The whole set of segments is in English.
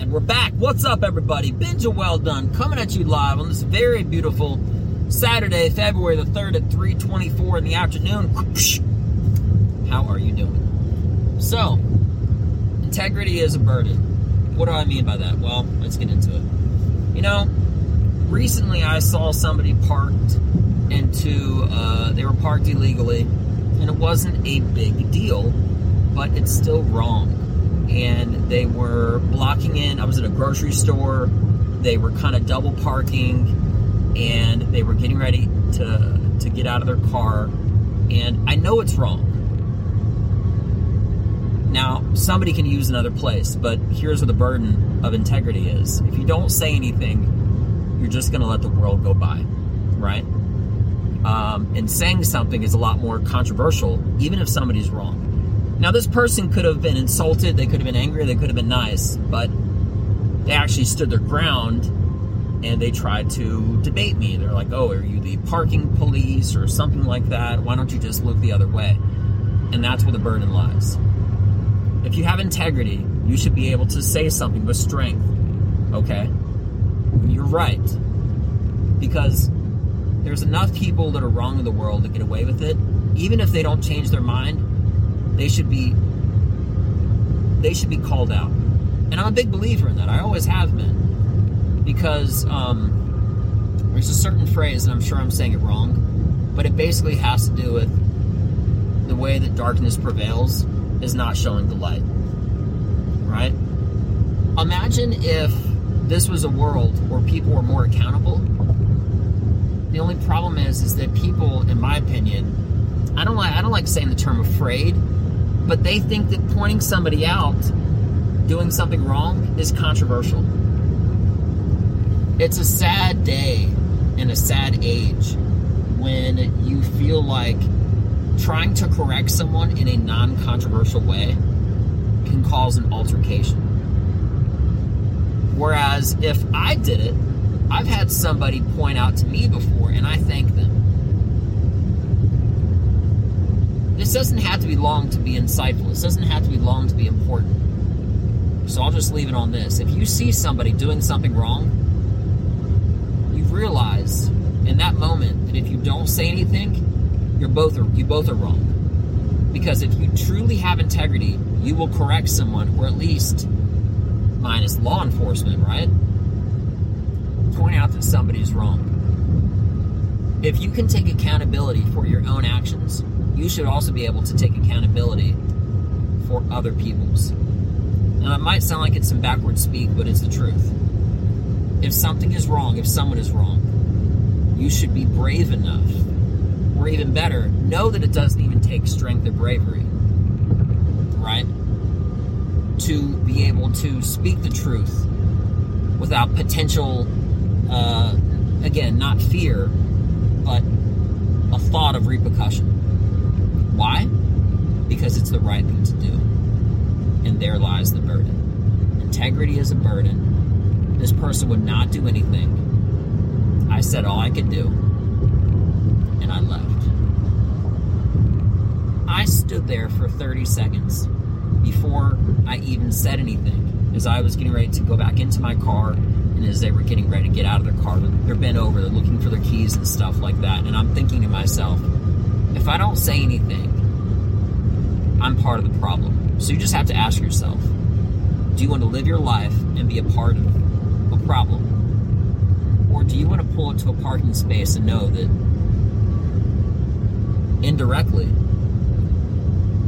And we're back. What's up, everybody? Benja Welldone coming at you live on this very beautiful Saturday, February the 3rd at 3.24 in the afternoon. How are you doing? So, integrity is a burden. What do I mean by that? Well, let's get into it. You know, recently I saw somebody parked into, uh, they were parked illegally, and it wasn't a big deal, but it's still wrong and they were blocking in. I was at a grocery store. They were kind of double parking, and they were getting ready to to get out of their car. And I know it's wrong. Now, somebody can use another place, but here's where the burden of integrity is. If you don't say anything, you're just going to let the world go by, right? Um, and saying something is a lot more controversial, even if somebody's wrong. Now, this person could have been insulted, they could have been angry, they could have been nice, but they actually stood their ground and they tried to debate me. They're like, oh, are you the parking police or something like that? Why don't you just look the other way? And that's where the burden lies. If you have integrity, you should be able to say something with strength, okay? You're right. Because there's enough people that are wrong in the world to get away with it, even if they don't change their mind they should be they should be called out. And I'm a big believer in that. I always have been. Because um, there's a certain phrase, and I'm sure I'm saying it wrong, but it basically has to do with the way that darkness prevails is not showing the light. Right? Imagine if this was a world where people were more accountable. The only problem is is that people, in my opinion, I don't like I don't like saying the term afraid but they think that pointing somebody out doing something wrong is controversial. It's a sad day and a sad age when you feel like trying to correct someone in a non controversial way can cause an altercation. Whereas if I did it, I've had somebody point out to me before and I thank them. This doesn't have to be long to be insightful. This doesn't have to be long to be important. So I'll just leave it on this. If you see somebody doing something wrong, you realize in that moment that if you don't say anything, you're both are, you both are wrong. Because if you truly have integrity, you will correct someone, or at least minus law enforcement, right? Point out that somebody's wrong. If you can take accountability for your own actions, you should also be able to take accountability for other people's. Now, it might sound like it's some backward speak, but it's the truth. If something is wrong, if someone is wrong, you should be brave enough, or even better, know that it doesn't even take strength or bravery, right? To be able to speak the truth without potential, uh, again, not fear, but a thought of repercussion. Why? Because it's the right thing to do. And there lies the burden. Integrity is a burden. This person would not do anything. I said all I could do, and I left. I stood there for 30 seconds before I even said anything as I was getting ready to go back into my car and as they were getting ready to get out of their car. They're bent over, they're looking for their keys and stuff like that. And I'm thinking to myself, if I don't say anything, I'm part of the problem. So you just have to ask yourself do you want to live your life and be a part of a problem? Or do you want to pull into a parking space and know that indirectly,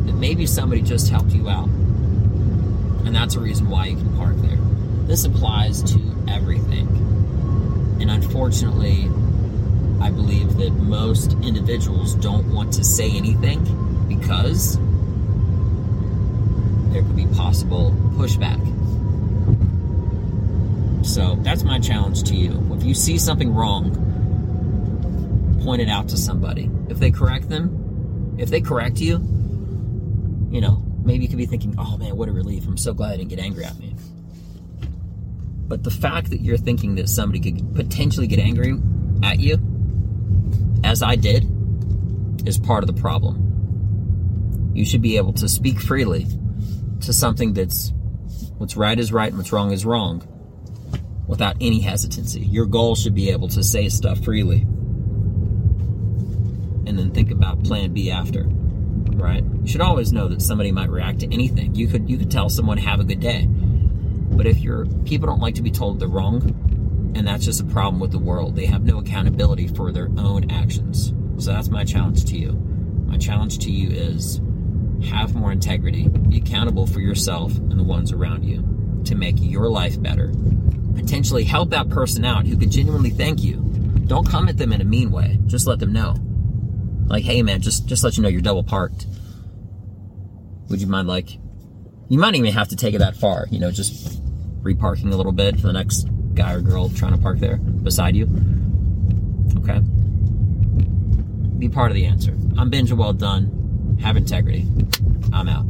that maybe somebody just helped you out? And that's a reason why you can park there. This applies to everything. And unfortunately, I believe that most individuals don't want to say anything because there could be possible pushback. So that's my challenge to you. If you see something wrong, point it out to somebody. If they correct them, if they correct you, you know, maybe you could be thinking, oh man, what a relief. I'm so glad I didn't get angry at me. But the fact that you're thinking that somebody could potentially get angry at you as I did, is part of the problem. You should be able to speak freely to something that's, What's right is right and what's wrong is wrong without any hesitancy. Your goal should be able to say stuff freely. And then think about plan B after. Right? You should always know that somebody might react to anything. You could you could tell someone have a good day. But if you're people don't like to be told they're wrong, and that's just a problem with the world. They have no accountability for their own actions. So that's my challenge to you. My challenge to you is have more integrity, be accountable for yourself and the ones around you to make your life better. Potentially help that person out who could genuinely thank you. Don't comment them in a mean way. Just let them know. Like, hey man, just just let you know you're double parked. Would you mind like you might even have to take it that far, you know, just reparking a little bit for the next guy or girl trying to park there beside you. Okay? Be part of the answer. I'm Benja Welldone. Have integrity. I'm out.